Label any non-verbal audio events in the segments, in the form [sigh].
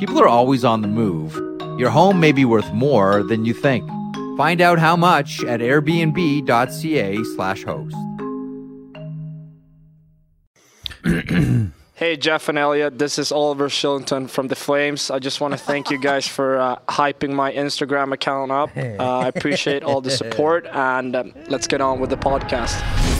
People are always on the move. Your home may be worth more than you think. Find out how much at airbnb.ca slash host. [clears throat] Hey, Jeff and Elliot, this is Oliver Kylington from The Flames. I just want to thank you guys for uh, hyping my Instagram account up. Uh, I appreciate all the support, and um, let's get on with the podcast.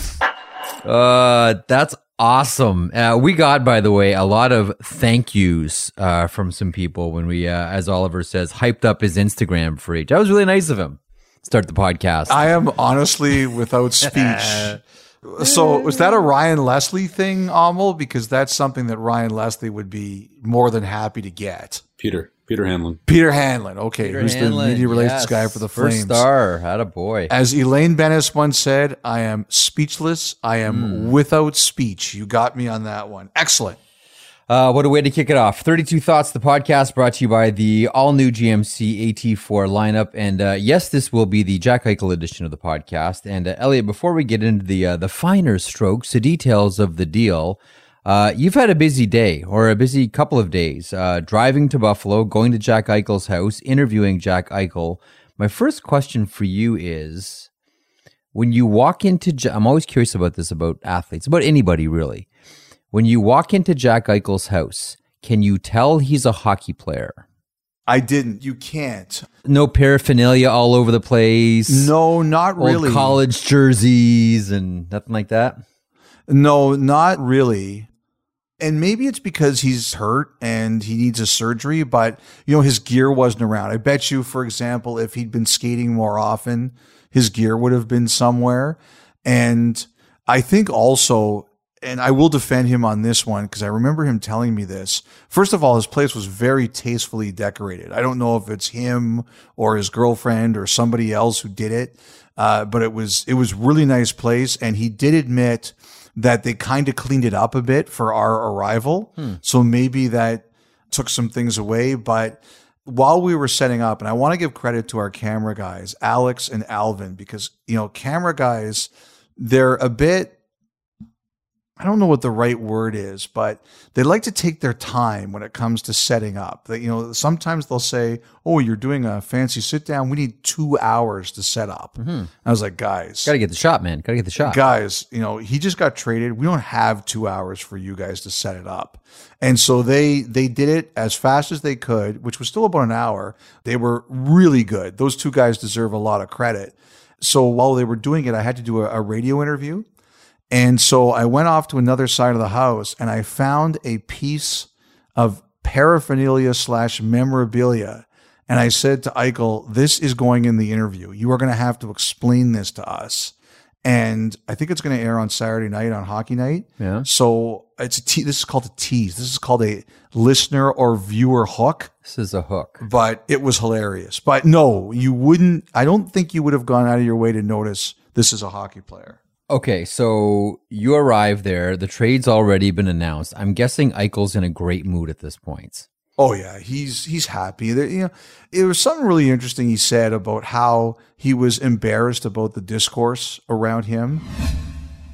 Uh, that's awesome. Uh, we got, by the way, a lot of thank yous uh, from some people when we, uh, as Oliver says, hyped up his Instagram for each. That was really nice of him. Start the podcast. I am honestly without [laughs] speech. So was that a Ryan Leslie thing, Amel? Because that's something that Ryan Leslie would be more than happy to get. Peter. Peter Hanlon. Peter Hanlon, okay, Peter who's Hanlon, the media relations yes. guy for the Flames? First Flames. star. Had a boy. As Elaine Benes once said, I am speechless. I am Hmm. without speech. You got me on that one. Excellent. Uh, what a way to kick it off. 32 Thoughts, the podcast brought to you by the all new GMC AT4 lineup. And uh, yes, this will be the Jack Eichel edition of the podcast. And uh, Elliot, before we get into the, uh, the finer strokes, the details of the deal, uh, you've had a busy day or a busy couple of days uh, driving to Buffalo, going to Jack Eichel's house, interviewing Jack Eichel. My first question for you is when you walk into, I'm always curious about this about athletes, about anybody really. When you walk into Jack Eichel's house, can you tell he's a hockey player? I didn't. You can't. No paraphernalia all over the place. No, not old really. college jerseys and nothing like that. No, not really. And maybe it's because he's hurt and he needs a surgery, but you know, his gear wasn't around. I bet you, for example, if he'd been skating more often, his gear would have been somewhere. And I think also, and I will defend him on this one because I remember him telling me this. First of all, his place was very tastefully decorated. I don't know if it's him or his girlfriend or somebody else who did it, uh, but it was it was really nice place. And he did admit that they kind of cleaned it up a bit for our arrival. Hmm. So maybe that took some things away. But while we were setting up, and I want to give credit to our camera guys, Alex and Alvin, because, you know, camera guys, they're a bit, I don't know what the right word is, but they like to take their time when it comes to setting up. That, you know, sometimes they'll say, Oh, you're doing a fancy sit down. We need two hours to set up. Mm-hmm. I was like, guys, Got to get the shot, man. Got to get the shot. guys, you know, he just got traded. We don't have two hours for you guys to set it up. And so they they did it as fast as they could, which was still about an hour. They were really good. Those two guys deserve a lot of credit. So while they were doing it, I had to do a, a radio interview. And so I went off to another side of the house and I found a piece of paraphernalia slash memorabilia. And I said to Eichel, this is going in the interview. You are going to have to explain this to us. And I think it's going to air on Saturday night on hockey night. Yeah. So it's a te- this is called a tease. This is called a listener or viewer hook, This is a hook. but it was hilarious. But no, you wouldn't, I don't think you would have gone out of your way to notice this is a hockey player. Okay, so you arrive there. The trade's already been announced. I'm guessing Eichel's in a great mood at this point. Oh yeah, he's he's happy. There, you know, it was something really interesting he said about how he was embarrassed about the discourse around him.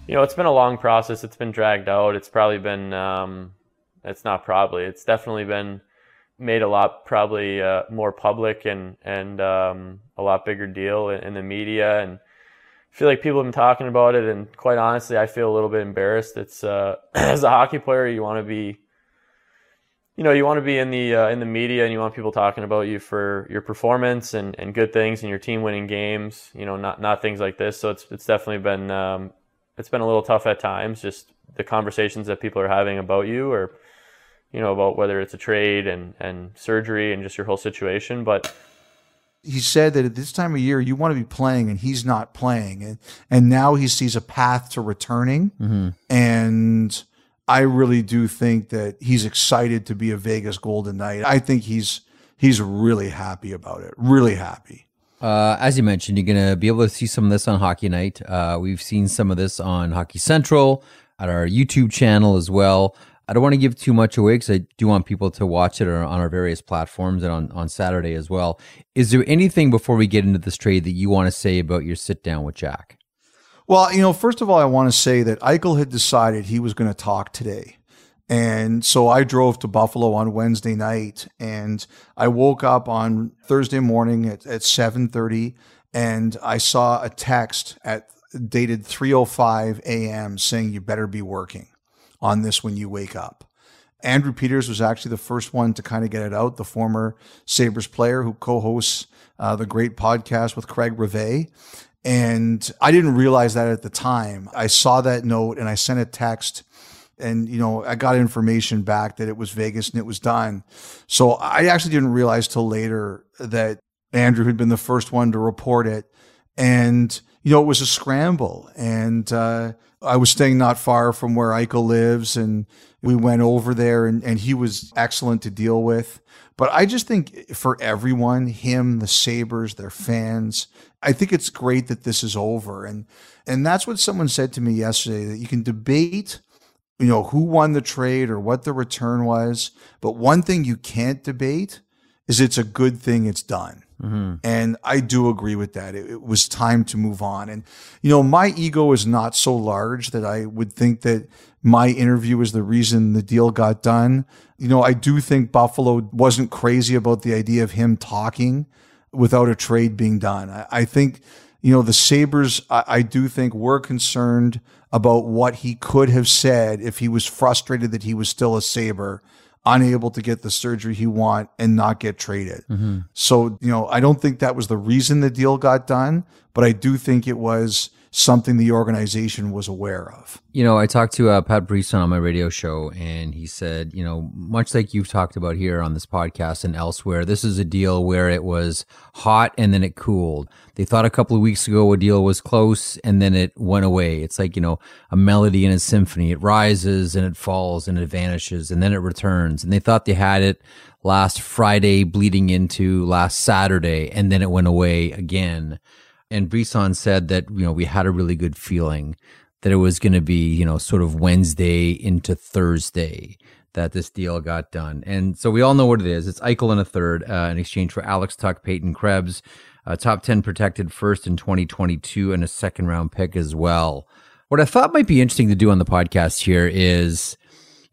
You know, it's been a long process. It's been dragged out. It's probably been, um, it's not probably, it's definitely been made a lot, probably uh, more public and, and um, a lot bigger deal in, in the media. And I feel like people have been talking about it. And quite honestly, I feel a little bit embarrassed. It's, uh, [clears throat] as a hockey player, you want to be you know, you want to be in the uh, in the media and you want people talking about you for your performance and, and good things and your team winning games. You know, not not things like this. So it's it's definitely been um, it's been a little tough at times. Just the conversations that people are having about you or you know about whether it's a trade and and surgery and just your whole situation, but he said that at this time of year you want to be playing and he's not playing and and now he sees a path to returning Mm-hmm. and I really do think that he's excited to be a Vegas Golden Knight. I think he's he's really happy about it. Really happy. Uh, as you mentioned, you're going to be able to see some of this on Hockey Night. Uh, we've seen some of this on Hockey Central, at our YouTube channel as well. I don't want to give too much away because I do want people to watch it on our various platforms and on, on Saturday as well. Is there anything before we get into this trade that you want to say about your sit down with Jack? Well, you know, first of all, I want to say that Eichel had decided he was going to talk today. And so I drove to Buffalo on Wednesday night and I woke up on Thursday morning at, at 7:30 and I saw a text at dated 3:05 a.m. saying you better be working on this when you wake up. Andrew Peters was actually the first one to kind of get it out, the former Sabres player who co-hosts uh, the great podcast with Craig Rivet. And I didn't realize that at the time. I saw that note and I sent a text and you know I got information back that it was Vegas and it was done. So I actually didn't realize till later that Andrew had been the first one to report it, and you know it was a scramble. And uh, I was staying not far from where Eichel lives, and we went over there, and, and he was excellent to deal with. But I just think for everyone, him, the Sabres, their fans, I think it's great that this is over. And and that's what someone said to me yesterday that you can debate you know, who won the trade or what the return was. But one thing you can't debate is it's a good thing it's done. Mm-hmm. And I do agree with that. It, it was time to move on. And, you know, my ego is not so large that I would think that my interview is the reason the deal got done. You know, I do think Buffalo wasn't crazy about the idea of him talking without a trade being done. I, I think, you know, the Sabres, I, I do think were concerned about what he could have said if he was frustrated that he was still a Sabre, unable to get the surgery he want and not get traded. Mm-hmm. So, you know, I don't think that was the reason the deal got done, but I do think it was something the organization was aware of. You know, I talked to uh, Pat Brisson on my radio show, and he said, you know, much like you've talked about here on this podcast and elsewhere, this is a deal where it was hot and then it cooled. They thought a couple of weeks ago a deal was close and then it went away. It's like, you know, a melody in a symphony. It rises and it falls and it vanishes and then it returns. And they thought they had it last Friday bleeding into last Saturday and then it went away again. And Brisson said that, you know, we had a really good feeling that it was going to be, you know, sort of Wednesday into Thursday that this deal got done. And so we all know what it is. It's Eichel in a third uh, in exchange for Alex Tuch, Peyton Krebs, a top 10 protected first in 2022 and a second round pick as well. What I thought might be interesting to do on the podcast here is,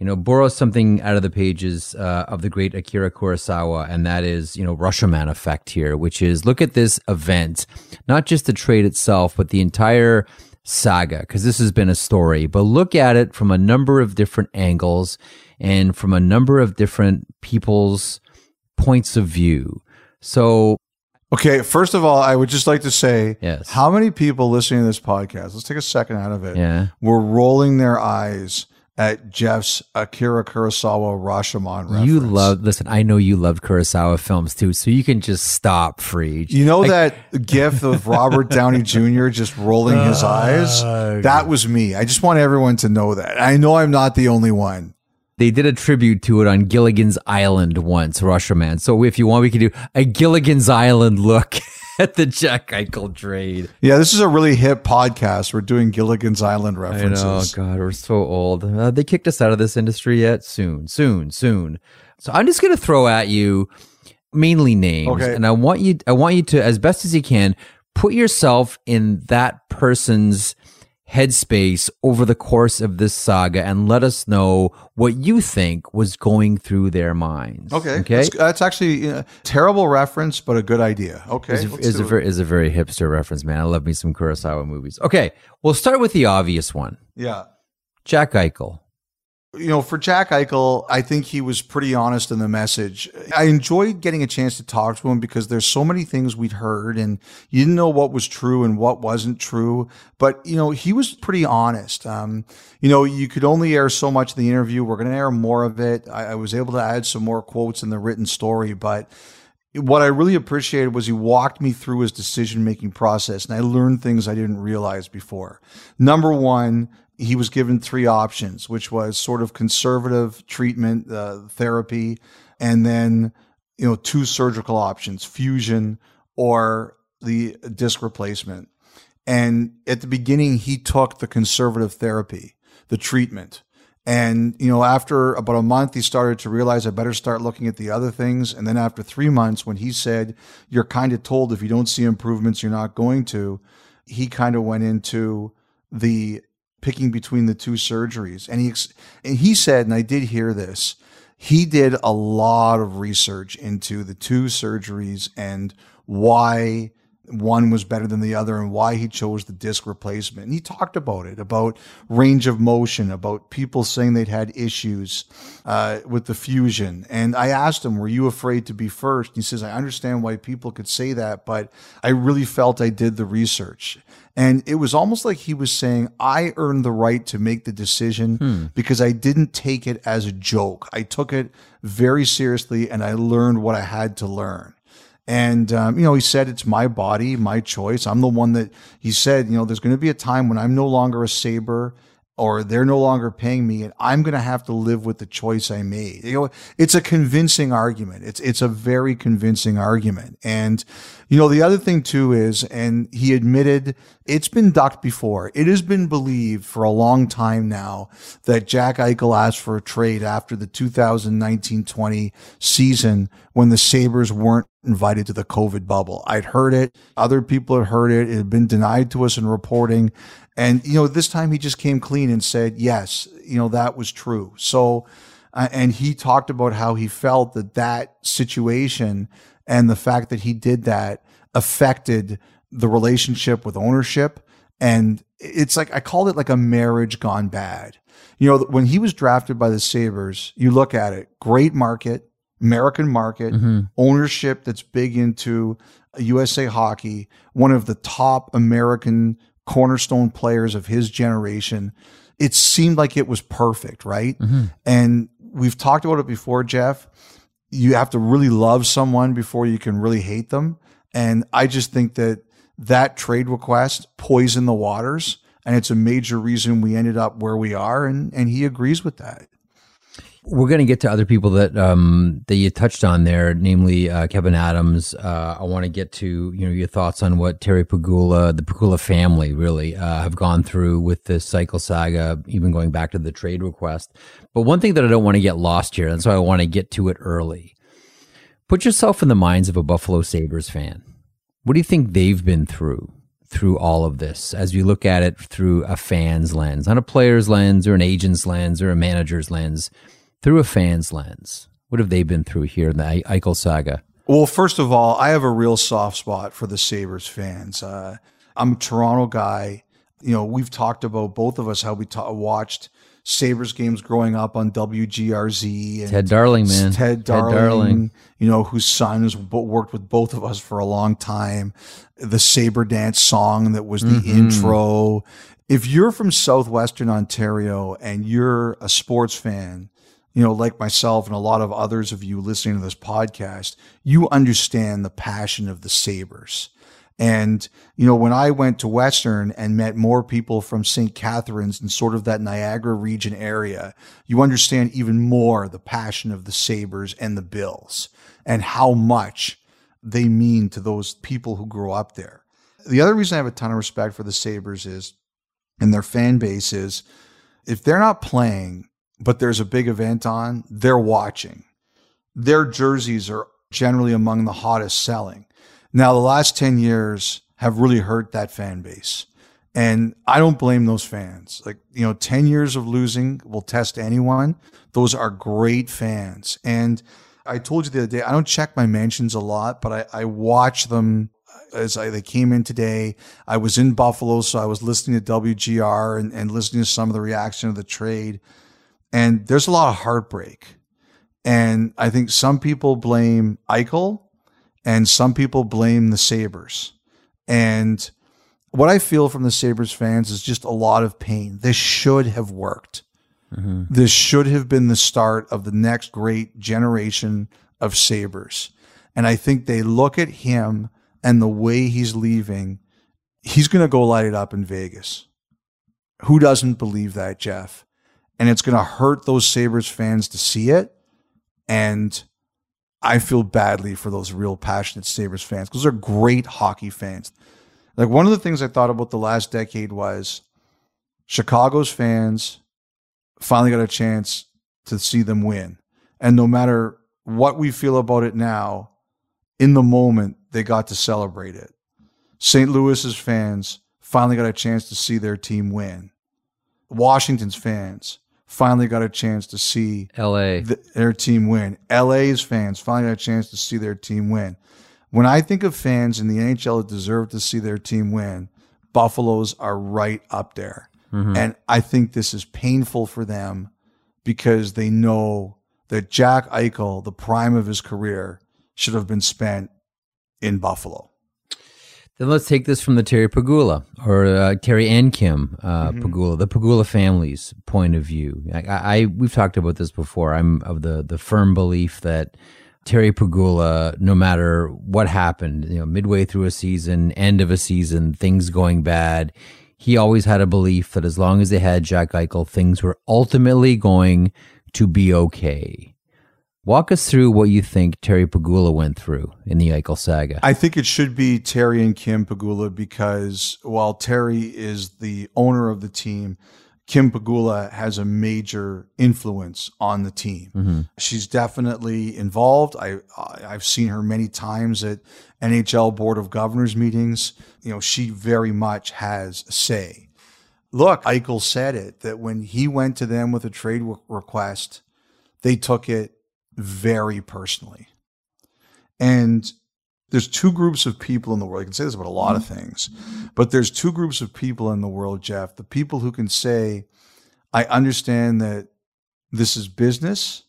you know, borrow something out of the pages uh, of the great Akira Kurosawa, and that is, you know, Rashomon effect here, which is look at this event, not just the trade itself, but the entire saga, because this has been a story, but look at it from a number of different angles and from a number of different people's points of view. So, Okay, first of all, I would just like to say, Yes. how many people listening to this podcast, let's take a second out of it, Yeah. were rolling their eyes at Jeff's Akira Kurosawa Rashomon reference. you love, listen, I know you love Kurosawa films too, so you can just stop free. You know that gif of Robert Downey Jr. just rolling his eyes? That was me. I just want everyone to know that. I know I'm not the only one. They did a tribute to it on Gilligan's Island once, Man. So if you want, we could do a Gilligan's Island look [laughs] [laughs] at the Jack Eichel trade. Yeah, this is a really hip podcast. We're doing Gilligan's Island references. know, God, we're so old. Uh, they kicked us out of this industry yet? Soon, soon, soon. So I'm just gonna throw at you mainly names, Okay. and I want you, I want you to, as best as you can, put yourself in that person's headspace over the course of this saga, and let us know what you think was going through their minds. Okay. okay. That's, that's actually a terrible reference, but a good idea. Okay. is, a very, is a very hipster reference, man. I love me some Kurosawa movies. Okay, we'll start with the obvious one. yeah. Jack Eichel. You know, for Jack Eichel, I think he was pretty honest in the message. I enjoyed getting a chance to talk to him because there's so many things we'd heard and you didn't know what was true and what wasn't true. But, you know, he was pretty honest. Um, you know, you could only air so much of the interview. We're going to air more of it. I, I was able to add some more quotes in the written story, but what I really appreciated was he walked me through his decision making process and I learned things I didn't realize before. Number one, he was given three options, which was sort of conservative treatment, uh, therapy, and then, you know, two surgical options, fusion or the disc replacement. And at the beginning, he took the conservative therapy, the treatment. And, you know, after about a month, he started to realize I better start looking at the other things. And then after three months, when he said, you're kind of told if you don't see improvements, you're not going to, he kind of went into the picking between the two surgeries. And he, and he said, and I did hear this, he did a lot of research into the two surgeries and why one was better than the other and why he chose the disc replacement. And he talked about it, about range of motion, about people saying they'd had issues uh, with the fusion. And I asked him, Were you afraid to be first? He says, I understand why people could say that, but I really felt I did the research. And it was almost like he was saying, I earned the right to make the decision hmm. because I didn't take it as a joke. I took it very seriously and I learned what I had to learn. And, um, you know, he said, it's my body, my choice. I'm the one that he said, you know, there's going to be a time when I'm no longer a Sabre or they're no longer paying me and I'm going to have to live with the choice I made. You know, it's a convincing argument. It's, it's a very convincing argument. And, you know, the other thing too is, and he admitted it's been ducked before. It has been believed for a long time now that Jack Eichel asked for a trade after the 2019-20 season when the Sabres weren't invited to the COVID bubble. I'd heard it. Other people had heard it. It had been denied to us in reporting. And, you know, this time he just came clean and said, yes, you know, that was true. So, uh, and he talked about how he felt that that situation and the fact that he did that affected the relationship with ownership. And it's like, I called it like a marriage gone bad. You know, when he was drafted by the Sabres, you look at it, great market, American market, mm-hmm. ownership that's big into USA hockey, one of the top American cornerstone players of his generation. It seemed like it was perfect, right? Mm-hmm. And we've talked about it before, Jeff. You have to really love someone before you can really hate them. And I just think that that trade request poisoned the waters. And it's a major reason we ended up where we are. And, and he agrees with that. We're going to get to other people that um, that you touched on there, namely uh, Kevyn Adams. Uh, I want to get to you know your thoughts on what Terry Pegula, the Pegula family, really uh, have gone through with this Eichel saga, even going back to the trade request. But one thing that I don't want to get lost here, and so I want to get to it early. Put yourself in the minds of a Buffalo Sabres fan. What do you think they've been through? through all of this as you look at it through a fan's lens, not a player's lens or an agent's lens or a manager's lens through a fan's lens, what have they been through here in the Eichel saga? Well, first of all, I have a real soft spot for the Sabres fans. Uh, I'm a Toronto guy. You know, we've talked about both of us how we ta- watched Sabres games growing up on WGRZ. And Ted Darling, man. Ted Darling, Ted Darling, you know, whose son has worked with both of us for a long time. The Sabre Dance song that was the mm-hmm. intro. If you're from Southwestern Ontario and you're a sports fan, you know, like myself and a lot of others of you listening to this podcast, you understand the passion of the Sabres. And, you know, when I went to Western and met more people from St. Catharines and sort of that Niagara region area, you understand even more the passion of the Sabres and the Bills and how much they mean to those people who grew up there. The other reason I have a ton of respect for the Sabres is, and their fan base is, if they're not playing, but there's a big event on, they're watching. Their jerseys are generally among the hottest selling. Now, the last 10 years have really hurt that fan base. And I don't blame those fans. Like, you know, 10 years of losing will test anyone. Those are great fans. And I told you the other day, I don't check my mentions a lot, but I, I watch them as I, they came in today. I was in Buffalo, so I was listening to WGR and, and listening to some of the reaction of the trade. And there's a lot of heartbreak. And I think some people blame Eichel and some people blame the Sabres. And what I feel from the Sabres fans is just a lot of pain. This should have worked. Mm-hmm. This should have been the start of the next great generation of Sabres. And I think they look at him and the way he's leaving, he's going to go light it up in Vegas. Who doesn't believe that, Jeff? And it's going to hurt those Sabres fans to see it. And I feel badly for those real passionate Sabres fans because they're great hockey fans. Like one of the things I thought about the last decade was Chicago's fans finally got a chance to see them win. And no matter what we feel about it now, in the moment, they got to celebrate it. St. Louis's fans finally got a chance to see their team win. Washington's fans finally got a chance to see LA the, their team win. LA's fans finally got a chance to see their team win. When I think of fans in the NHL that deserve to see their team win, Buffaloes are right up there. Mm-hmm. And I think this is painful for them because they know that Jack Eichel, the prime of his career, should have been spent in Buffalo. Then let's take this from the Terry Pegula or uh, Terry and Kim uh, mm-hmm. Pegula, the Pegula family's point of view. I, I, we've talked about this before. I'm of the the firm belief that Terry Pegula, no matter what happened, you know, midway through a season, end of a season, things going bad, he always had a belief that as long as they had Jack Eichel, things were ultimately going to be okay. Walk us through what you think Terry Pegula went through in the Eichel saga. I think it should be Terry and Kim Pegula because while Terry is the owner of the team, Kim Pegula has a major influence on the team. Mm-hmm. She's definitely involved. I I've seen her many times at NHL Board of Governors meetings. You know, she very much has a say. Look, Eichel said it that when he went to them with a trade request, they took it very personally. And there's two groups of people in the world. I can say this about a lot of mm-hmm. things, but there's two groups of people in the world, Jeff. The people who can say, I understand that this is business,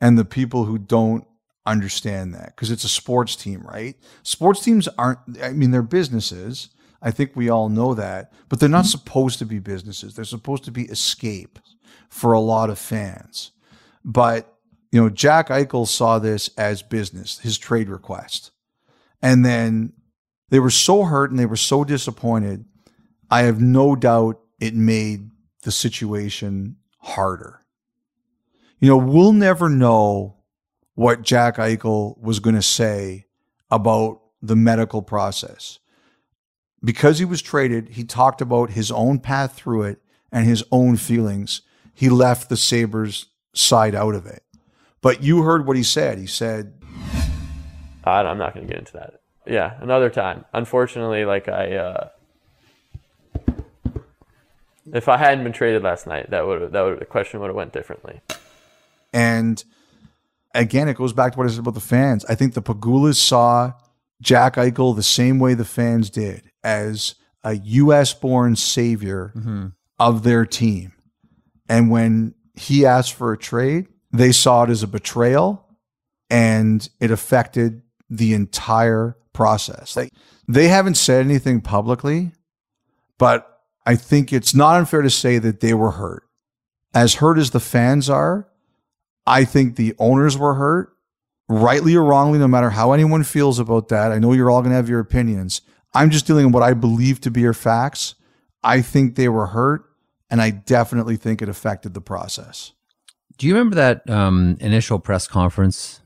and the people who don't understand that because it's a sports team, right? Sports teams aren't, I mean, they're businesses. I think we all know that, but they're not mm-hmm. supposed to be businesses. They're supposed to be escape for a lot of fans. But you know, Jack Eichel saw this as business, his trade request. And then they were so hurt and they were so disappointed. I have no doubt it made the situation harder. You know, we'll never know what Jack Eichel was going to say about the medical process. Because he was traded, he talked about his own path through it and his own feelings. He left the Sabres side out of it. But you heard what he said. He said, I'm not going to get into that. Yeah, another time. Unfortunately, like I, uh, if I hadn't been traded last night, that would that would the question would have went differently. And again, it goes back to what I said about the fans. I think the Pegulas saw Jack Eichel the same way the fans did, as a U.S. born savior mm-hmm. of their team. And when he asked for a trade, they saw it as a betrayal and it affected the entire process. They, haven't said anything publicly, but I think it's not unfair to say that they were hurt. As hurt as the fans are, I think the owners were hurt, rightly or wrongly, no matter how anyone feels about that. I know you're all going to have your opinions. I'm just dealing with what I believe to be your facts. I think they were hurt, and I definitely think it affected the process. Do you remember that um, initial press conference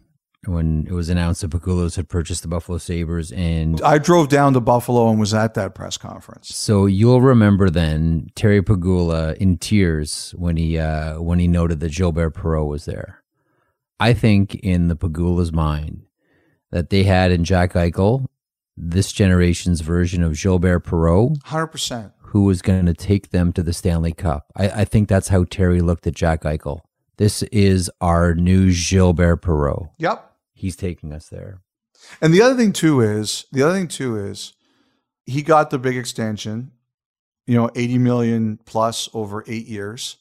when it was announced that Pegulas had purchased the Buffalo Sabres? And I drove down to Buffalo and was at that press conference. So you'll remember then Terry Pegula in tears when he uh, when he noted that Gilbert Perreault was there. I think in the Pegula's mind that they had in Jack Eichel this generation's version of Gilbert Perreault. 100%. Who was going to take them to the Stanley Cup. I, I think that's how Terry looked at Jack Eichel. This is our new Gilbert Perreault. Yep. He's taking us there. And the other thing too is the other thing too is he got the big extension, you know, 80 million plus over eight years.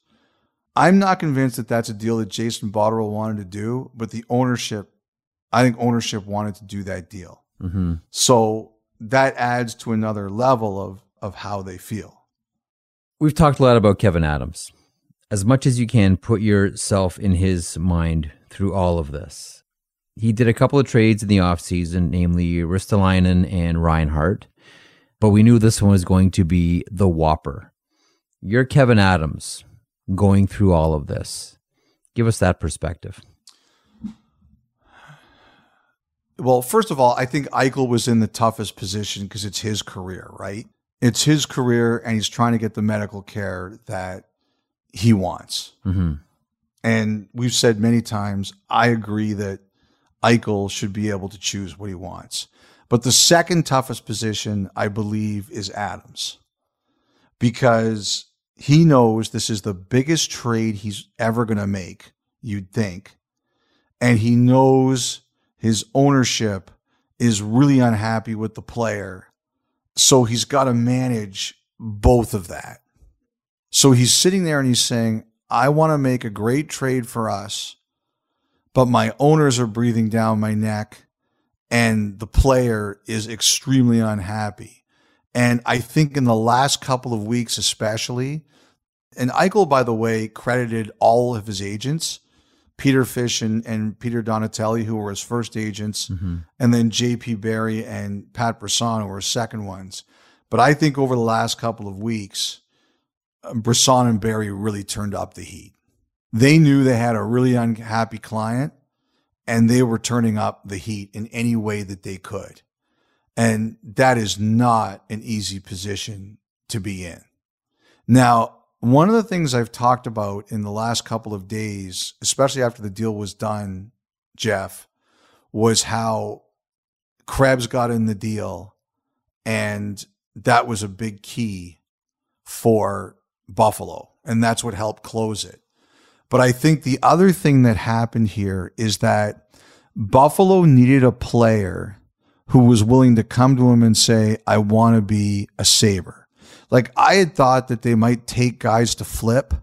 I'm not convinced that that's a deal that Jason Botterill wanted to do, but the ownership, I think ownership wanted to do that deal. Mm-hmm. So that adds to another level of of how they feel. We've talked a lot about Kevyn Adams. As much as you can, put yourself in his mind through all of this. He did a couple of trades in the offseason, namely Ristolainen and Reinhart, but we knew this one was going to be the whopper. You're Kevyn Adams going through all of this. Give us that perspective. Well, first of all, I think Eichel was in the toughest position because it's his career, right? It's his career, and he's trying to get the medical care that he wants. Mm-hmm. And we've said many times, I agree that Eichel should be able to choose what he wants. But the second toughest position, I believe, is Adams because he knows this is the biggest trade he's ever going to make, you'd think. And he knows his ownership is really unhappy with the player. So he's got to manage both of that. So he's sitting there and he's saying, I want to make a great trade for us, but my owners are breathing down my neck and the player is extremely unhappy. And I think in the last couple of weeks, especially, and Eichel, by the way, credited all of his agents, Peter Fish and, and Peter Donatelli, who were his first agents, Mm-hmm. and then JP Barry and Pat Brisson, who were his second ones. But I think over the last couple of weeks, Brisson and Barry really turned up the heat. They knew they had a really unhappy client and they were turning up the heat in any way that they could. And that is not an easy position to be in. Now, one of the things I've talked about in the last couple of days, especially after the deal was done, Jeff, was how Krebs got in the deal. And that was a big key for Buffalo. And that's what helped close it. But I think the other thing that happened here is that Buffalo needed a player who was willing to come to him and say, I want to be a Sabre. Like I had thought that they might take guys to flip.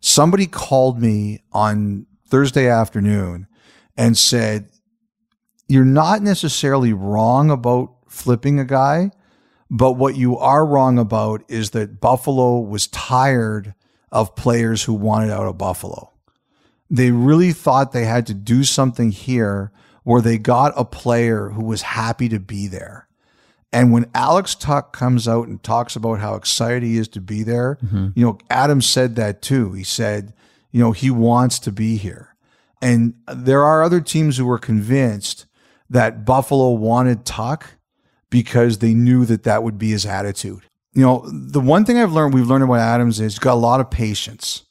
Somebody called me on Thursday afternoon and said, You're not necessarily wrong about flipping a guy, but what you are wrong about is that Buffalo was tired of players who wanted out of Buffalo. They really thought they had to do something here where they got a player who was happy to be there. And when Alex Tuch comes out and talks about how excited he is to be there, mm-hmm. you know, Adam said that too. He said, you know, he wants to be here. And there are other teams who were convinced that Buffalo wanted Tuch because they knew that that would be his attitude. You know, the one thing I've learned, we've learned about Adams is he's got a lot of patience.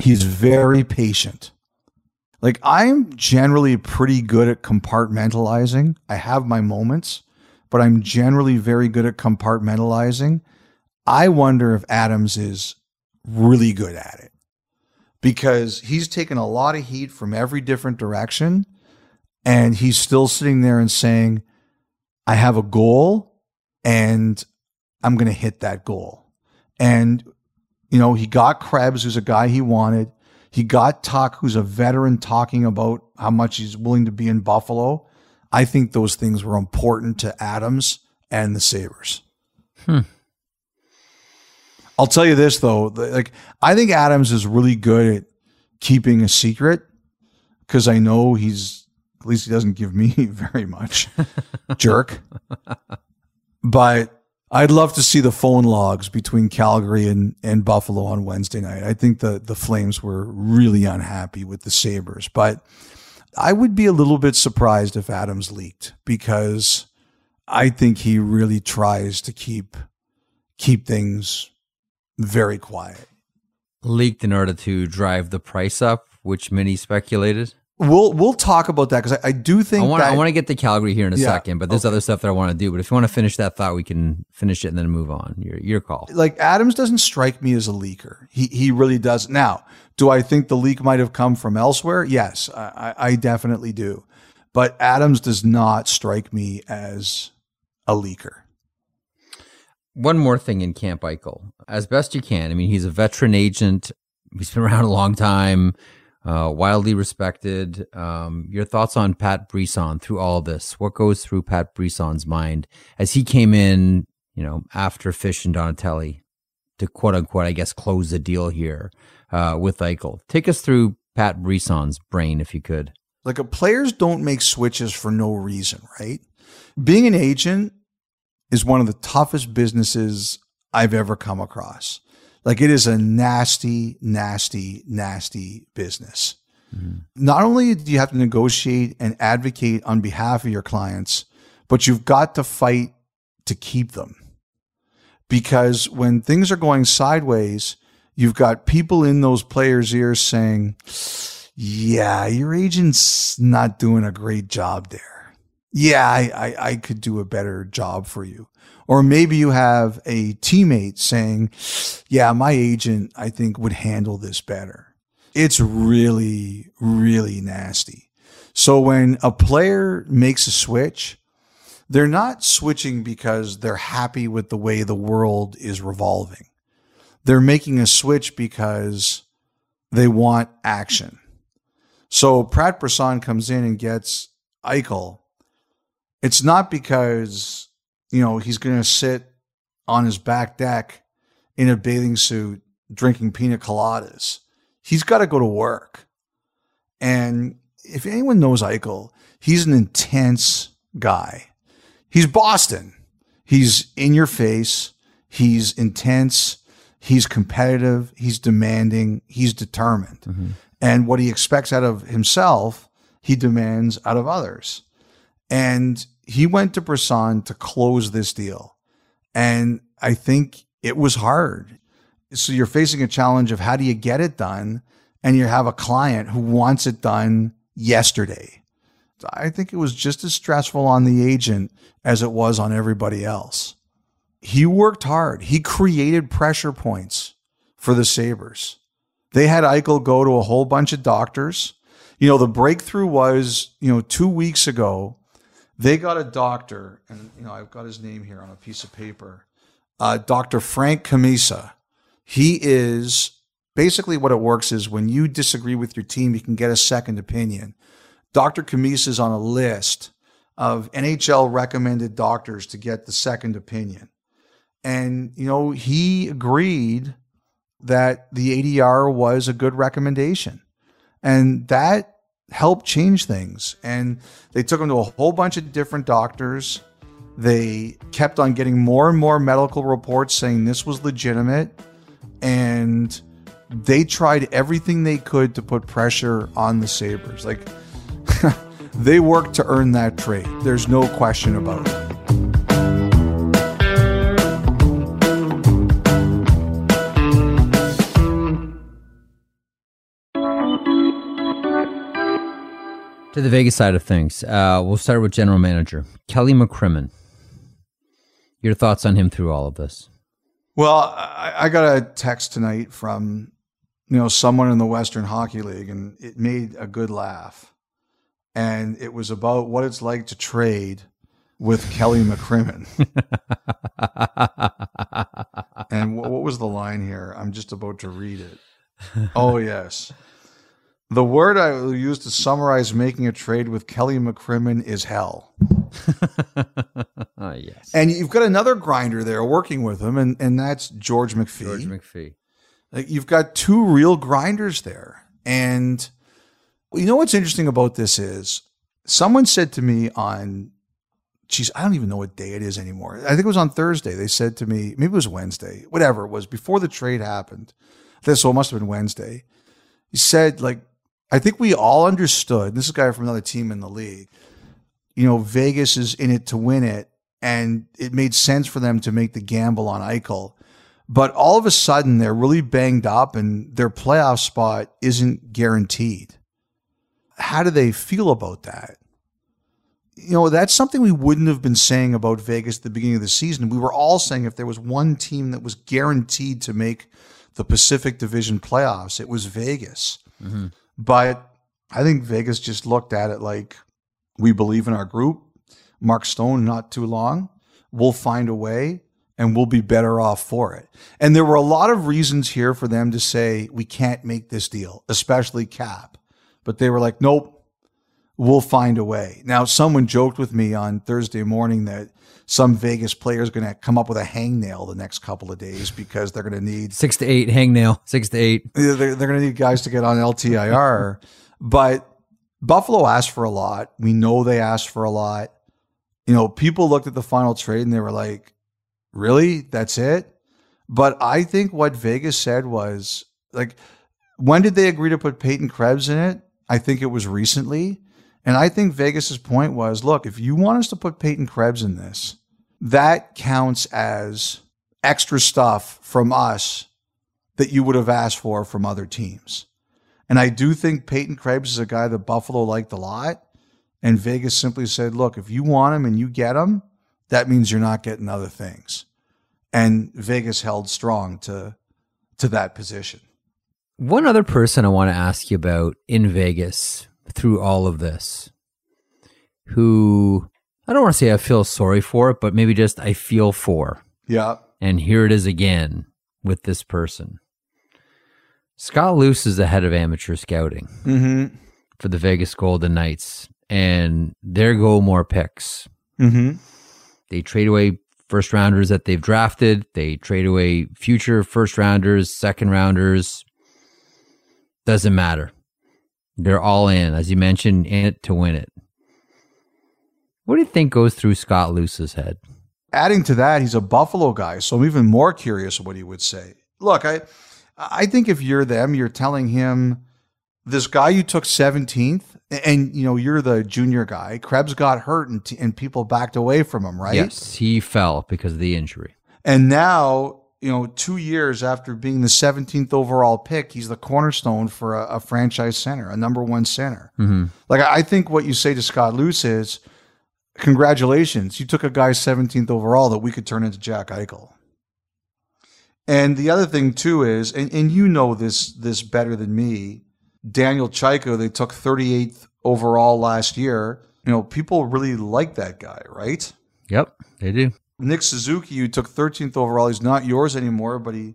He's mm-hmm. very patient. Like I'm generally pretty good at compartmentalizing. I have my moments, but I'm generally very good at compartmentalizing. I wonder if Adams is really good at it because he's taken a lot of heat from every different direction and he's still sitting there and saying, I have a goal and I'm going to hit that goal. And, you know, he got Krebs, who's a guy he wanted. He got Tuch, who's a veteran, talking about how much he's willing to be in Buffalo. I think those things were important to Adams and the Sabres. Hmm. I'll tell you this though, like I think Adams is really good at keeping a secret because I know he's at least he doesn't give me [laughs] very much [laughs] jerk. But I'd love to see the phone logs between Calgary and, and Buffalo on Wednesday night. I think the the Flames were really unhappy with the Sabres, but I would be a little bit surprised if Adams leaked because I think he really tries to keep keep things very quiet. Leaked in order to drive the price up, which many speculated. We'll we'll talk about that because I, I do think I want I want to get to Calgary here in a Yeah, second, but there's okay. other stuff that I want to do. But if you want to finish that thought, we can finish it and then move on. Your your call. like Adams doesn't strike me as a leaker. He he really does. Now, do I think the leak might have come from elsewhere? Yes, I, I I definitely do. But Adams does not strike me as a leaker. One more thing in Camp Eichel, as best you can. I mean, he's a veteran agent. He's been around a long time, uh, wildly respected. Um, your thoughts on Pat Brisson through all this? What goes through Pat Brisson's mind as he came in, you know, after Fish and Donatelli to quote unquote, I guess, close the deal here uh, with Eichel? Take us through Pat Brisson's brain, if you could. Like, a, players don't make switches for no reason, right? Being an agent is one of the toughest businesses I've ever come across. Like it is a nasty, nasty, nasty business. Mm-hmm. Not only do you have to negotiate and advocate on behalf of your clients, but you've got to fight to keep them. Because when things are going sideways, you've got people in those players' ears saying, Yeah, your agent's not doing a great job there. Yeah, I, I, I could do a better job for you. Or maybe you have a teammate saying, yeah, my agent, I think would handle this better. It's really, really nasty. So when a player makes a switch, they're not switching because they're happy with the way the world is revolving. They're making a switch because they want action. So Pat Brisson comes in and gets Eichel. It's not because you know, he's going to sit on his back deck in a bathing suit drinking pina coladas. He's got to go to work. And if anyone knows Eichel, he's an intense guy. He's Boston. He's in your face. He's intense. He's competitive. He's demanding. He's determined. Mm-hmm. And what he expects out of himself, he demands out of others. And he went to Brisson to close this deal. And I think it was hard. So you're facing a challenge of how do you get it done? And you have a client who wants it done yesterday. I think it was just as stressful on the agent as it was on everybody else. He worked hard. He created pressure points for the Sabres. They had Eichel go to a whole bunch of doctors. You know, the breakthrough was, you know, two weeks ago, they got a doctor, and you know I've got his name here on a piece of paper. Uh, Dr. Frank Cammisa. He is basically what it works is when you disagree with your team, you can get a second opinion. Dr. Camisa is on a list of NHL recommended doctors to get the second opinion. And, you know, he agreed that the ADR was a good recommendation. And that help change things. And they took him to a whole bunch of different doctors. They kept on getting more and more medical reports saying this was legitimate. And they tried everything they could to put pressure on the Sabres. Like, [laughs] they worked to earn that trade. There's no question about it. To the Vegas side of things, uh, we'll start with general manager Kelly McCrimmon. Your thoughts on him through all of this? Well, I, I got a text tonight from you know someone in the Western Hockey League, and it made a good laugh. And it was about what it's like to trade with Kelly McCrimmon. [laughs] and what, what was the line here? I'm just about to read it. Oh yes. The word I will use to summarize making a trade with Kelly McCrimmon is hell. uh, [laughs] yes. And you've got another grinder there working with him, and, and that's George McPhee. George McPhee. Like you've got two real grinders there. And you know what's interesting about this is someone said to me on geez, I don't even know what day it is anymore. I think it was on Thursday. They said to me, maybe it was Wednesday, whatever it was, before the trade happened. This so it must have been Wednesday. He said, like, I think we all understood. This is a guy from another team in the league. You know, Vegas is in it to win it, and it made sense for them to make the gamble on Eichel. But all of a sudden, they're really banged up, and their playoff spot isn't guaranteed. How do they feel about that? You know, that's something we wouldn't have been saying about Vegas at the beginning of the season. We were all saying if there was one team that was guaranteed to make the Pacific Division playoffs, it was Vegas. Mm-hmm. But I think Vegas just looked at it like we believe in our group. Mark Stone, not too long. We'll find a way. and we'll be better off for it. And there were a lot of reasons here for them to say, we can't make this deal, especially Cap. But they were like, nope, we'll find a way. Now, someone joked with me on Thursday morning that some Vegas player is going to come up with a hangnail the next couple of days because they're going to need six to eight hangnail, six to eight. They're, they're going to need guys to get on LTIR. [laughs] but Buffalo asked for a lot. We know they asked for a lot. You know, people looked at the final trade and they were like, really? That's it? But I think what Vegas said was like, when did they agree to put Peyton Krebs in it? I think it was recently. And I think Vegas's point was look, if you want us to put Peyton Krebs in this, that counts as extra stuff from us that you would have asked for from other teams. And I do think Peyton Krebs is a guy that Buffalo liked a lot. And Vegas simply said, look, if you want him and you get him, that means you're not getting other things. And Vegas held strong to to that position. One other person I want to ask you about in Vegas through all of this, who I don't want to say I feel sorry for, it, but maybe just I feel for. Yeah. And here it is again with this person. Scott Luce is the head of amateur scouting mm-hmm. for the Vegas Golden Knights, and there go more picks. Mm-hmm. They trade away first rounders that they've drafted. They trade away future first rounders, second rounders. Doesn't matter. They're all in, as you mentioned, in it to win it. What do you think goes through Scott Luce's head? Adding to that, he's a Buffalo guy, so I'm even more curious what he would say. Look, I I think if you're them, you're telling him this guy you took 17th and you know you're the junior guy krebs got hurt and, t- and people backed away from him right yes he fell because of the injury and now you know two years after being the 17th overall pick he's the cornerstone for a, a franchise center a number one center mm-hmm. like i think what you say to scott luce is congratulations you took a guy 17th overall that we could turn into jack eichel and the other thing too is and, and you know this this better than me Daniil Chayka, they took 38th overall last year. You know, people really like that guy, right? Yep, they do. Nick Suzuki, you took 13th overall. He's not yours anymore, but he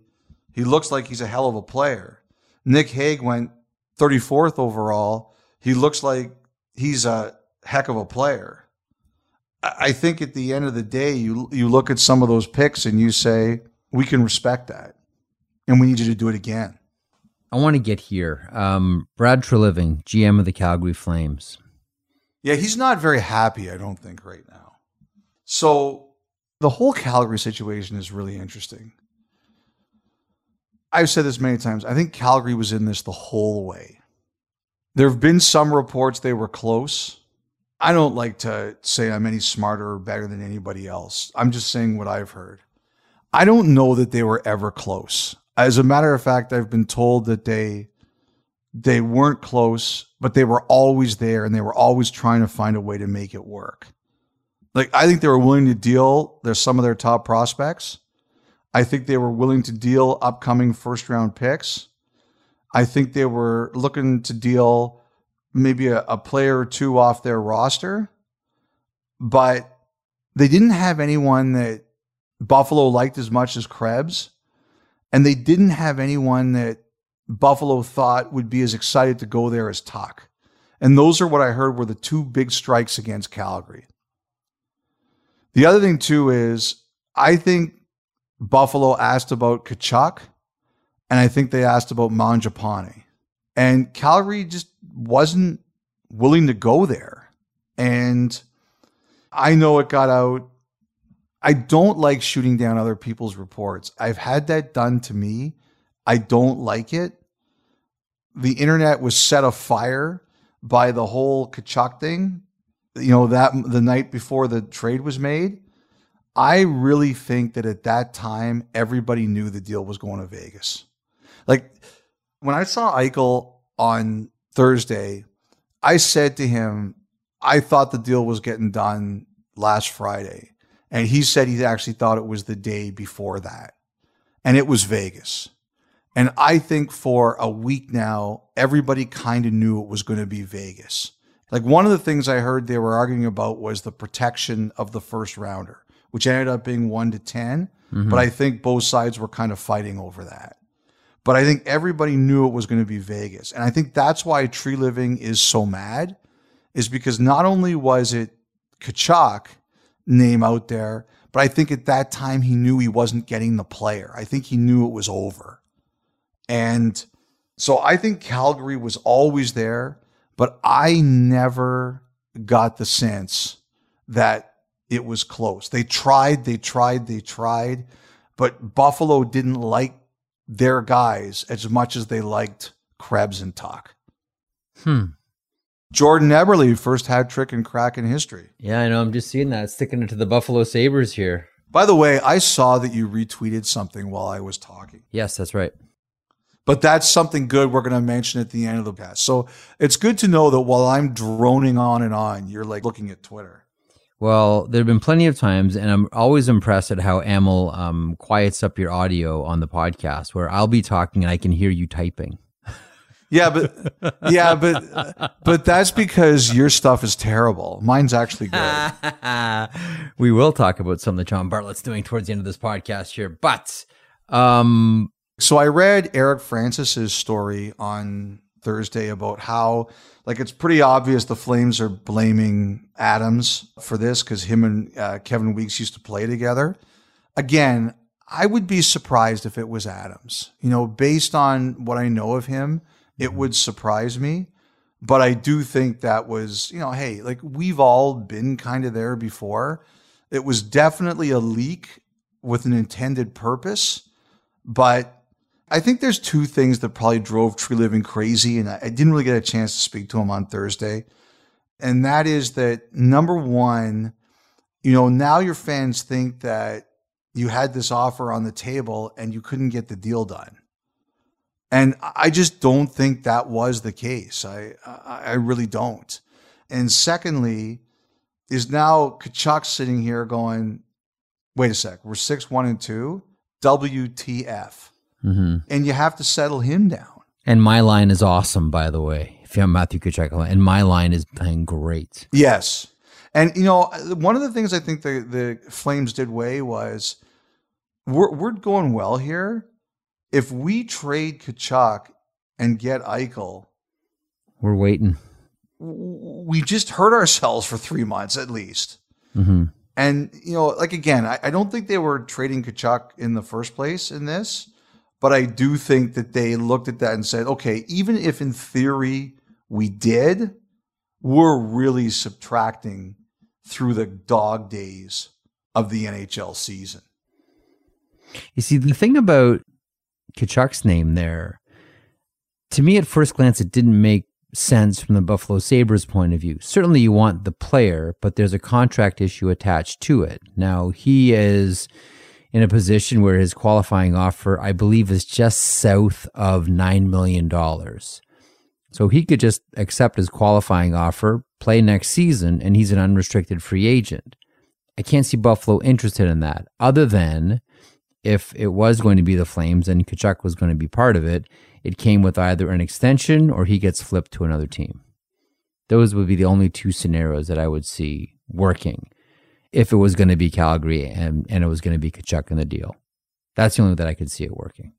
he looks like he's a hell of a player. Nick Hague went 34th overall. He looks like he's a heck of a player. I think at the end of the day, you you look at some of those picks and you say we can respect that, and we need you to do it again. I want to get here. Um, Brad Treliving, GM of the Calgary Flames. Yeah, he's not very happy, I don't think, right now. So the whole Calgary situation is really interesting. I've said this many times. I think Calgary was in this the whole way. There have been some reports they were close. I don't like to say I'm any smarter or better than anybody else. I'm just saying what I've heard. I don't know that they were ever close. As a matter of fact, I've been told that they they weren't close, but they were always there and they were always trying to find a way to make it work. Like I think they were willing to deal there's some of their top prospects. I think they were willing to deal upcoming first round picks. I think they were looking to deal maybe a, a player or two off their roster, but they didn't have anyone that Buffalo liked as much as Krebs and they didn't have anyone that Buffalo thought would be as excited to go there as Tuch. And those are what I heard were the two big strikes against Calgary. The other thing, too, is I think Buffalo asked about Tkachuk, and I think they asked about Mangiapane. And Calgary just wasn't willing to go there. And I know it got out I don't like shooting down other people's reports. I've had that done to me. I don't like it. The internet was set afire by the whole Tkachuk thing. You know that the night before the trade was made. I really think that at that time everybody knew the deal was going to Vegas. Like when I saw Eichel on Thursday, I said to him, I thought the deal was getting done last Friday. And he said he actually thought it was the day before that. And it was Vegas. And I think for a week now, everybody kind of knew it was going to be Vegas. Like one of the things I heard they were arguing about was the protection of the first rounder, which ended up being one to 10. Mhm. But I think both sides were kind of fighting over that. But I think everybody knew it was going to be Vegas. And I think that's why Treliving is so mad, is because not only was it Tkachuk name out there, but I think at that time he knew he wasn't getting the player. I think he knew it was over. And so I think Calgary was always there, but I never got the sense that it was close. They tried, they tried, they tried, but Buffalo didn't like their guys as much as they liked Krebs and Tuch. Hmm. Jordan Eberle, first hat trick and Kraken history. Yeah, I know. I'm just seeing that. Sticking it to the Buffalo Sabres here. By the way, I saw that you retweeted something while I was talking. Yes, that's right. But that's something good we're going to mention at the end of the cast. So it's good to know that while I'm droning on and on, you're like looking at Twitter. Well, there have been plenty of times, and I'm always impressed at how Amel um, quiets up your audio on the podcast, where I'll be talking and I can hear you typing. Yeah, but yeah, but but that's because your stuff is terrible. Mine's actually good. [laughs] we will talk about some that John Bartlett's doing towards the end of this podcast here, but um, So I read Eric Francis's story on Thursday about how like it's pretty obvious the Flames are blaming Adams for this because him and uh, Kevin Weekes used to play together. Again, I would be surprised if it was Adams. You know, based on what I know of him, it would surprise me. But I do think that was, you know, hey, like we've all been kind of there before. It was definitely a leak with an intended purpose. But I think there's two things that probably drove Treliving crazy, and I didn't really get a chance to speak to him on Thursday. And that is that number one, you know, now your fans think that you had this offer on the table and you couldn't get the deal done. And I just don't think that was the case. I I I really don't. And secondly, is now Tkachuk sitting here going, wait a sec, we're six, one, and two. WTF. Mhm. And you have to settle him down. and my line is awesome, by the way. If you have Matthew Tkachuk, and my line is playing great. Yes. And you know, one of the things I think the the Flames did way was we're we're going well here. If we trade Tkachuk and get Eichel, We're waiting. we just hurt ourselves for three months at least. hmm And you know, like again, I, I don't think they were trading Tkachuk in the first place in this, but I do think that they looked at that and said, okay, even if in theory we did, we're really subtracting through the dog days of the NHL season. You see, the thing about Tkachuk's name there, to me at first glance, it didn't make sense from the Buffalo Sabres point of view. Certainly you want the player, but there's a contract issue attached to it. Now, he is in a position where his qualifying offer, I believe, is just south of $9 million. So he could just accept his qualifying offer, play next season, and he's an unrestricted free agent. I can't see Buffalo interested in that, other than if it was going to be the Flames and Tkachuk was going to be part of it, it came with either an extension or he gets flipped to another team. Those would be the only two scenarios that I would see working if it was going to be Calgary and, and it was going to be Tkachuk in the deal. That's the only way that I could see it working.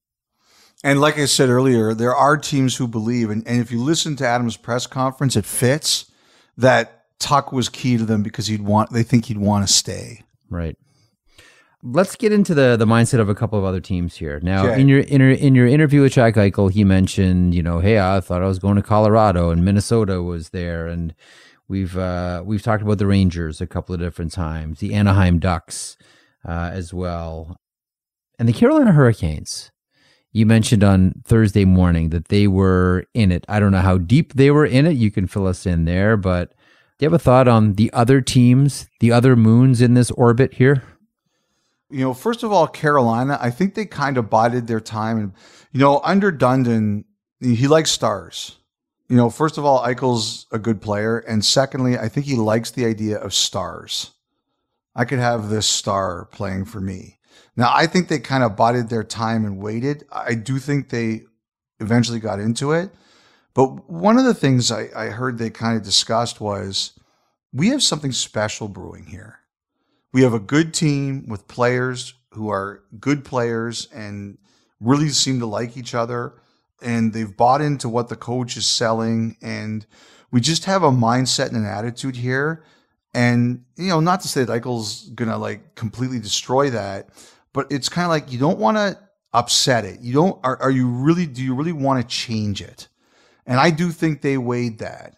And like I said earlier, there are teams who believe, and, and if you listen to Adams' press conference, it fits that Tuch was key to them because he'd want they think he'd want to stay. Right. Let's get into the the mindset of a couple of other teams here. Now, Okay. in your in your, in your interview with Jack Eichel, he mentioned, you know, hey, I thought I was going to Colorado, and Minnesota was there, and we've uh, we've talked about the Rangers a couple of different times, the Anaheim Ducks uh, as well, and the Carolina Hurricanes. You mentioned on Thursday morning that they were in it. I don't know how deep they were in it. You can fill us in there, but do you have a thought on the other teams, the other moons in this orbit here? You know, first of all, Carolina, I think they kind of bided their time. And, you know, under Dundon, he likes stars. You know, first of all, Eichel's a good player. And secondly, I think he likes the idea of stars. I could have this star playing for me. Now, I think they kind of bided their time and waited. I do think they eventually got into it. But one of the things I, I heard they kind of discussed was we have something special brewing here. We have a good team with players who are good players and really seem to like each other. And they've bought into what the coach is selling. And we just have a mindset and an attitude here. And, you know, not to say that Eichel's to like completely destroy that, but it's kind of like you don't want to upset it. You don't, are, are you really, do you really want to change it? And I do think they weighed that.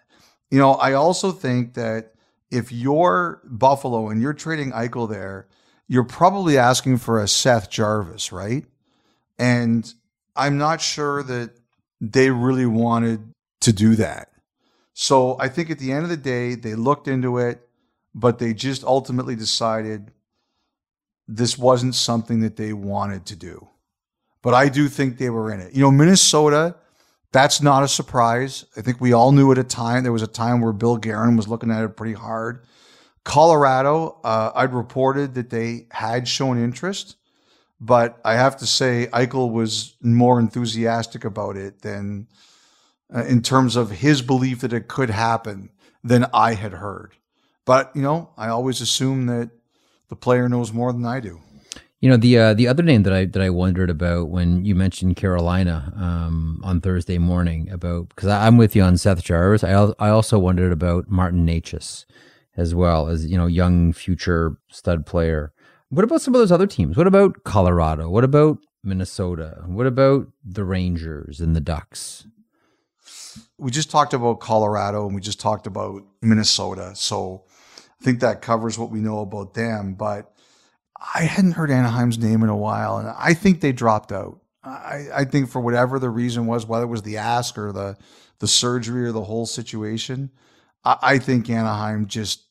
You know, I also think that if you're Buffalo and you're trading Eichel there, you're probably asking for a Seth Jarvis, right? And I'm not sure that they really wanted to do that. So I think at the end of the day, they looked into it, but they just ultimately decided this wasn't something that they wanted to do. But I do think they were in it. You know, Minnesota, that's not a surprise. I think we all knew at a time. There was a time where Bill Guerin was looking at it pretty hard. Colorado, uh, I'd reported that they had shown interest, but I have to say Eichel was more enthusiastic about it than uh, in terms of his belief that it could happen than I had heard. But you know, I always assume that the player knows more than I do. You know the uh, the other name that I that I wondered about when you mentioned Carolina um, on Thursday morning about because I'm with you on Seth Jarvis. I I also wondered about Martin Necas as well as you know young future stud player. What about some of those other teams? What about Colorado? What about Minnesota? What about the Rangers and the Ducks? We just talked about Colorado and we just talked about Minnesota. So I think that covers what we know about them. But I hadn't heard Anaheim's name in a while, and I think they dropped out. I, I think for whatever the reason was, whether it was the ask or the the surgery or the whole situation, I, I think Anaheim just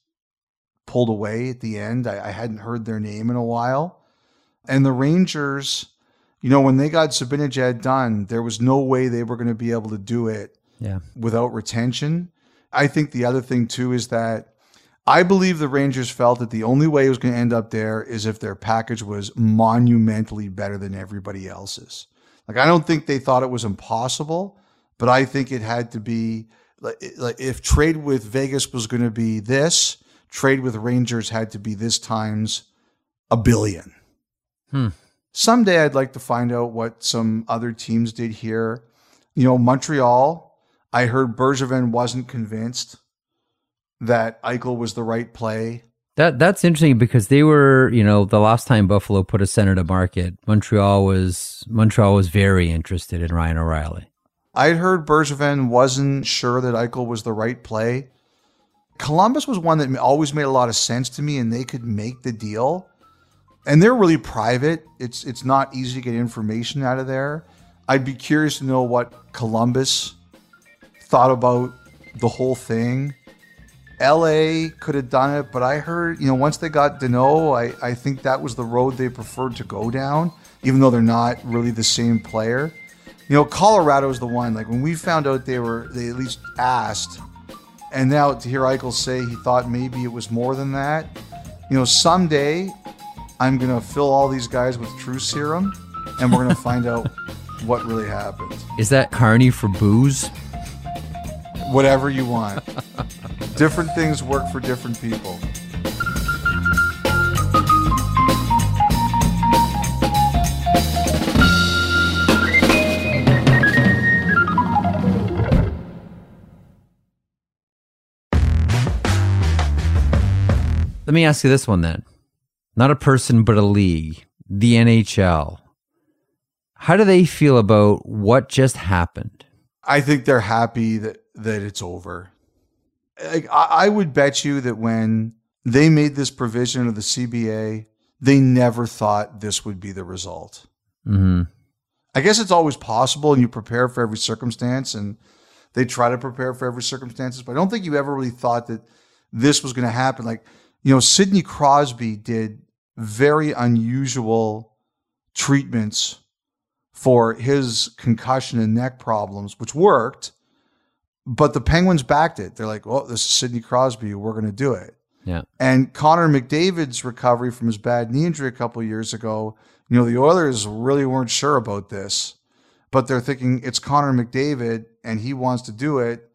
pulled away at the end. I, I, hadn't heard their name in a while. And the Rangers, you know, when they got Zibanejad done, there was no way they were going to be able to do it yeah. without retention. I think the other thing too is that I believe the Rangers felt that the only way it was going to end up there is if their package was monumentally better than everybody else's. Like I don't think they thought it was impossible, but I think it had to be like, like if trade with Vegas was going to be this, trade with Rangers had to be this times a billion. Hmm. Someday I'd like to find out what some other teams did here. You know, Montreal, I heard Bergevin wasn't convinced that Eichel was the right play. That that's interesting because they were, you know, the last time Buffalo put a center to market, Montreal was Montreal was very interested in Ryan O'Reilly. I'd heard Bergevin wasn't sure that Eichel was the right play. Columbus was one that always made a lot of sense to me, and they could make the deal. And they're really private. It's it's not easy to get information out of there. I'd be curious to know what Columbus thought about the whole thing. LA could have done it, but I heard, you know, once they got Danault, I, I think that was the road they preferred to go down, even though they're not really the same player. You know, Colorado is the one. Like when we found out they were, they at least asked, and now to hear Eichel say he thought maybe it was more than that. You know, someday I'm gonna fill all these guys with true serum, and we're gonna [laughs] find out what really happened. Is that carny for booze? Whatever you want. different things work for different people. Let me ask you this one then. Not a person, but a league, the NHL. How do they feel about what just happened? I think they're happy that, that it's over. Like, I, I would bet you that when they made this provision of the CBA, they never thought this would be the result. Mm-hmm. I guess it's always possible, and you prepare for every circumstance, and they try to prepare for every circumstances. But I don't think you ever really thought that this was going to happen. Like you know, Sidney Crosby did very unusual treatments for his concussion and neck problems, which worked. But the Penguins backed it. They're like, "Oh, this is Sidney Crosby. We're going to do it." Yeah. And Connor McDavid's recovery from his bad knee injury a couple years ago, you know, the Oilers really weren't sure about this, but they're thinking it's Connor McDavid and he wants to do it.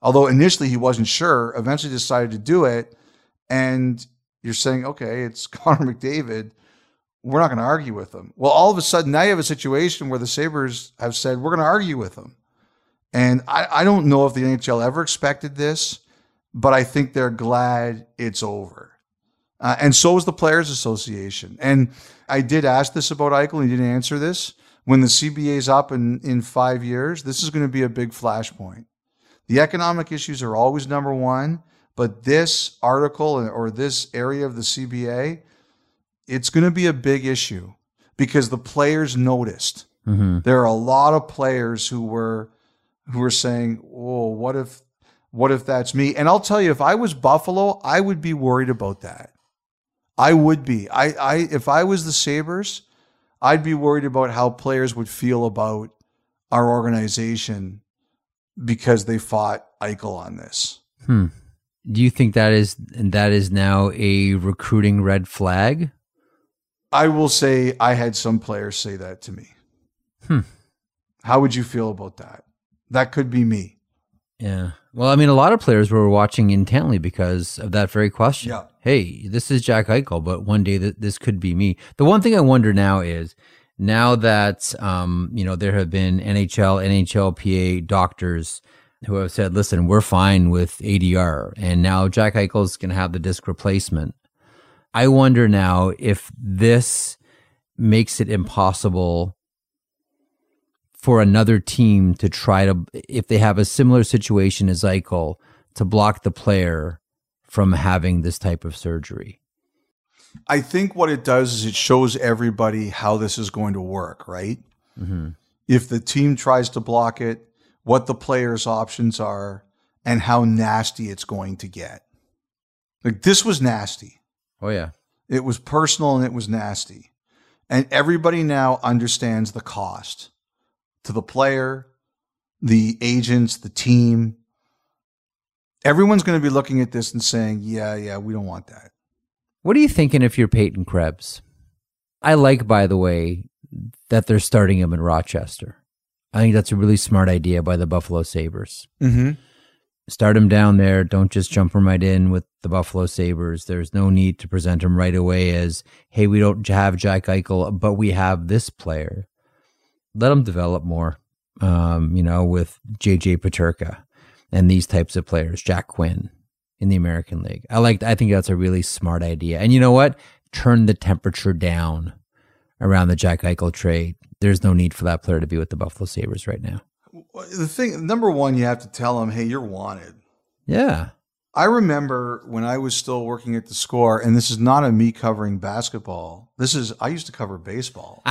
Although initially he wasn't sure, eventually decided to do it and you're saying, okay, it's [laughs] Connor McDavid. we're not going to argue with them. Well, all of a sudden now you have a situation where the Sabres have said, we're going to argue with them. And I, I don't know if the NHL ever expected this, but I think they're glad it's over. Uh, and so is the Players Association. And I did ask this about Eichel, and he didn't answer this. When the CBA is up in, in five years, this is going to be a big flashpoint. The economic issues are always number one, but this article or this area of the CBA it's going to be a big issue because the players noticed. Mm-hmm. There are a lot of players who were who were saying, "Oh, what if what if that's me?" And I'll tell you, if I was Buffalo, I would be worried about that. I would be. I, I if I was the Sabres, I'd be worried about how players would feel about our organization because they fought Eichel on this. Hmm. Do you think that is that is now a recruiting red flag? I will say I had some players say that to me. Hmm. How would you feel about that? That could be me. Yeah. Well, I mean, a lot of players were watching intently because of that very question. Yeah. Hey, this is Jack Eichel, but one day th- this could be me. The one thing I wonder now is now that um, you know there have been NHL, NHLPA doctors who have said, "Listen, we're fine with ADR," and now Jack Eichel's going to have the disc replacement. I wonder now if this makes it impossible for another team to try to, if they have a similar situation as Eichel, to block the player from having this type of surgery. I think what it does is it shows everybody how this is going to work, right? Mm-hmm. If the team tries to block it, what the player's options are, and how nasty it's going to get. Like this was nasty. Oh, yeah. It was personal and it was nasty. And everybody now understands the cost to the player, the agents, the team. Everyone's going to be looking at this and saying, yeah, yeah, we don't want that. What are you thinking if you're Peyton Krebs? I like, by the way, that they're starting him in Rochester. I think that's a really smart idea by the Buffalo Sabres. Mm-hmm start him down there. Don't just jump him right in with the Buffalo Sabres. There's no need to present him right away as, hey, we don't have Jack Eichel, but we have this player. Let him develop more, um, you know, with JJ Peterka and these types of players, Jack Quinn in the American League. I like, I think that's a really smart idea. And you know what? Turn the temperature down around the Jack Eichel trade. There's no need for that player to be with the Buffalo Sabres right now the thing number one, you have to tell him, hey, you're wanted. Yeah. I remember when I was still working at the score, and this is not a me covering basketball. This is I used to cover baseball.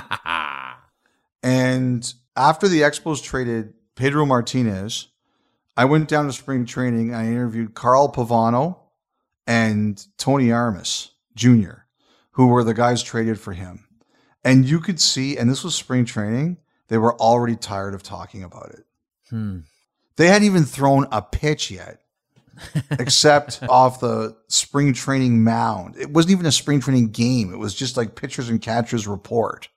[laughs] and after the Expos traded Pedro Martinez, I went down to spring training. I interviewed Carl Pavano and Tony Armas Jr., who were the guys traded for him. And you could see, and this was spring training, they were already tired of talking about it. Hmm. They hadn't even thrown a pitch yet, except [laughs] off the spring training mound. It wasn't even a spring training game. It was just like pitchers and catchers report.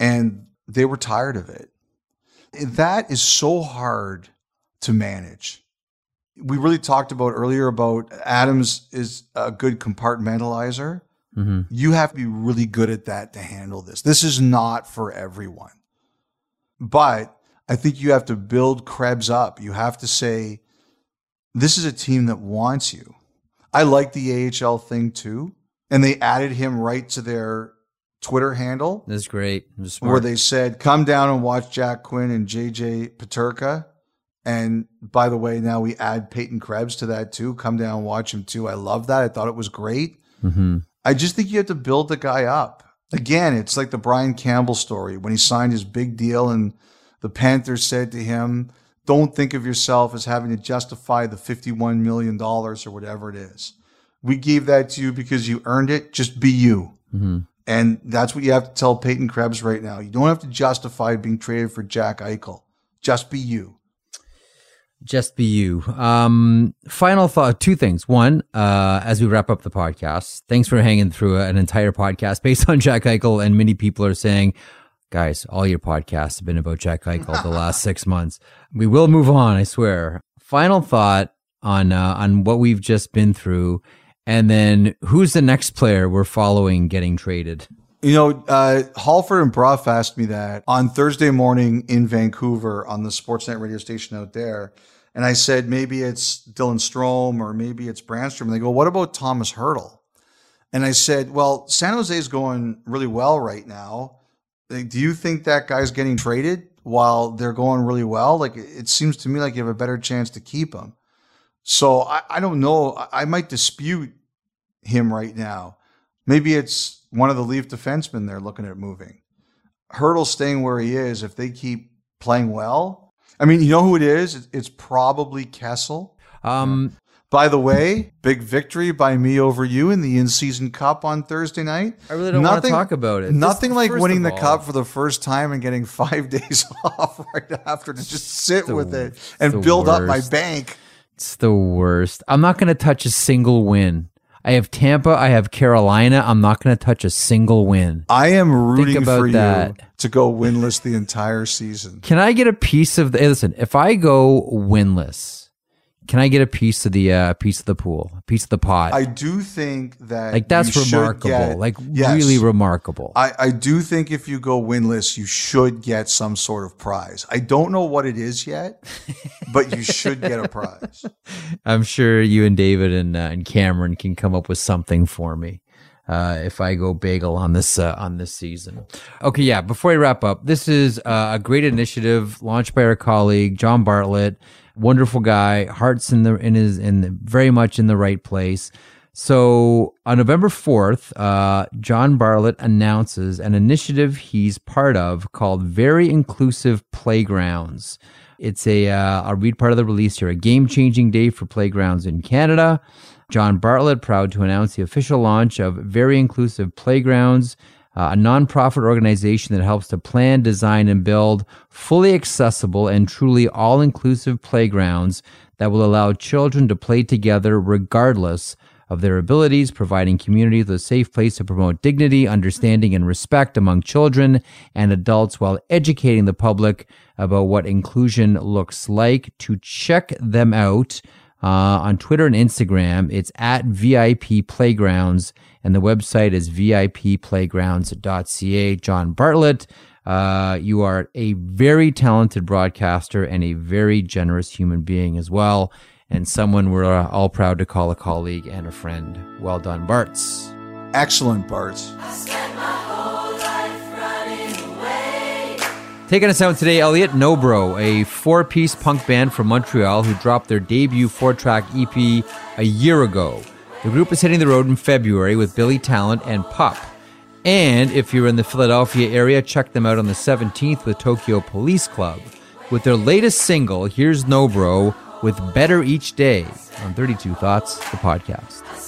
And they were tired of it. That is so hard to manage. We really talked about earlier about Adams is a good compartmentalizer. Mm-hmm. You have to be really good at that to handle this. This is not for everyone. But I think you have to build Krebs up. You have to say, this is a team that wants you. I like the AHL thing too. And they added him right to their Twitter handle. That's great. Where they said, come down and watch Jack Quinn and JJ Peterka. And by the way, now we add Peyton Krebs to that too. Come down and watch him too. I love that. I thought it was great. Mm-hmm. I just think you have to build the guy up. Again, it's like the Brian Campbell story when he signed his big deal and the Panthers said to him, Don't think of yourself as having to justify the $51 million or whatever it is. We gave that to you because you earned it. Just be you. Mm-hmm. And that's what you have to tell Peyton Krebs right now. You don't have to justify being traded for Jack Eichel. Just be you. Just be you. Um, final thought two things. One, uh, as we wrap up the podcast, thanks for hanging through an entire podcast based on Jack Eichel. And many people are saying, guys, all your podcasts have been about Jack Eichel the [laughs] last six months. We will move on, I swear. Final thought on uh, on what we've just been through, and then who's the next player we're following getting traded? You know, uh, Halford and Brough asked me that on Thursday morning in Vancouver on the Sportsnet radio station out there. And I said, maybe it's Dylan Strome or maybe it's Brannstrom. And they go, what about Thomas Hertl? And I said, well, San Jose is going really well right now. Do you think that guy's getting traded while they're going really well? Like, it seems to me like you have a better chance to keep him. So I, I don't know. I, I might dispute him right now. Maybe it's one of the Leaf defensemen they're looking at moving. Hertl staying where he is, if they keep playing well. I mean, you know who it is? It's probably Kessel. Um, By the way, big victory by me over you in the in-season cup on Thursday night. I really don't want to talk about it. Nothing Just- like winning of the all- cup for the first time and getting [laughs] five days [laughs] off right after to just sit the- with it and build up my bank. It's the worst. I'm not going to touch a single win. I have Tampa. I have Carolina. I'm not going to touch a single win. I am rooting for you that. to go winless the entire season. Can I get a piece of the? hey, Listen, if I go winless, can I get a piece of the uh, piece of the pool, a piece of the pot? I do think that like that's remarkable. get- like Yes. really remarkable. I, I do think if you go winless, you should get some sort of prize. I don't know what it is yet, but you should get a prize. [laughs] I'm sure you and David and uh, and Cameron can come up with something for me. Uh, if I go bagel on this uh, on this season, okay, yeah. Before I wrap up, this is uh, a great initiative launched by our colleague John Bartlett, wonderful guy, hearts in the in his in the, very much in the right place. So on November fourth, uh, John Bartlett announces an initiative he's part of called Very Inclusive Playgrounds. It's a, uh, I'll read part of the release here, a game changing day for playgrounds in Canada. John Bartlett, proud to announce the official launch of Very Inclusive Playgrounds, uh, a nonprofit organization that helps to plan, design, and build fully accessible and truly all inclusive playgrounds that will allow children to play together regardless of their abilities, providing communities with a safe place to promote dignity, understanding, and respect among children and adults while educating the public about what inclusion looks like. To check them out uh, on Twitter and Instagram, it's at VIP Playgrounds, and the website is vipplaygrounds.ca. John Bartlett, uh, you are a very talented broadcaster and a very generous human being as well and someone we're all proud to call a colleague and a friend. Well done, Barts. Excellent, Bart. Taking us out today, Elliot Nobro, a four piece punk band from Montreal who dropped their debut four track EP a year ago. The group is hitting the road in February with Billy Talent and Pup. And if you're in the Philadelphia area, check them out on the 17th with Tokyo Police Club. With their latest single, here's Nobro with Better Each Day on 32 Thoughts, the podcast.